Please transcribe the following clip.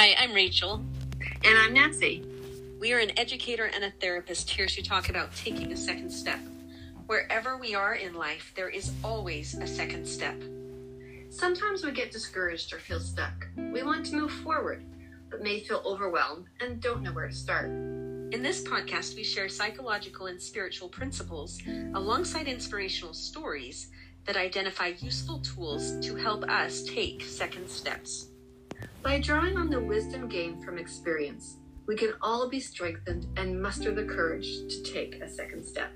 Hi, I'm Rachel. And I'm Nancy. We are an educator and a therapist here to talk about taking a second step. Wherever we are in life, there is always a second step. Sometimes we get discouraged or feel stuck. We want to move forward, but may feel overwhelmed and don't know where to start. In this podcast, we share psychological and spiritual principles alongside inspirational stories that identify useful tools to help us take second steps. By drawing on the wisdom gained from experience, we can all be strengthened and muster the courage to take a second step.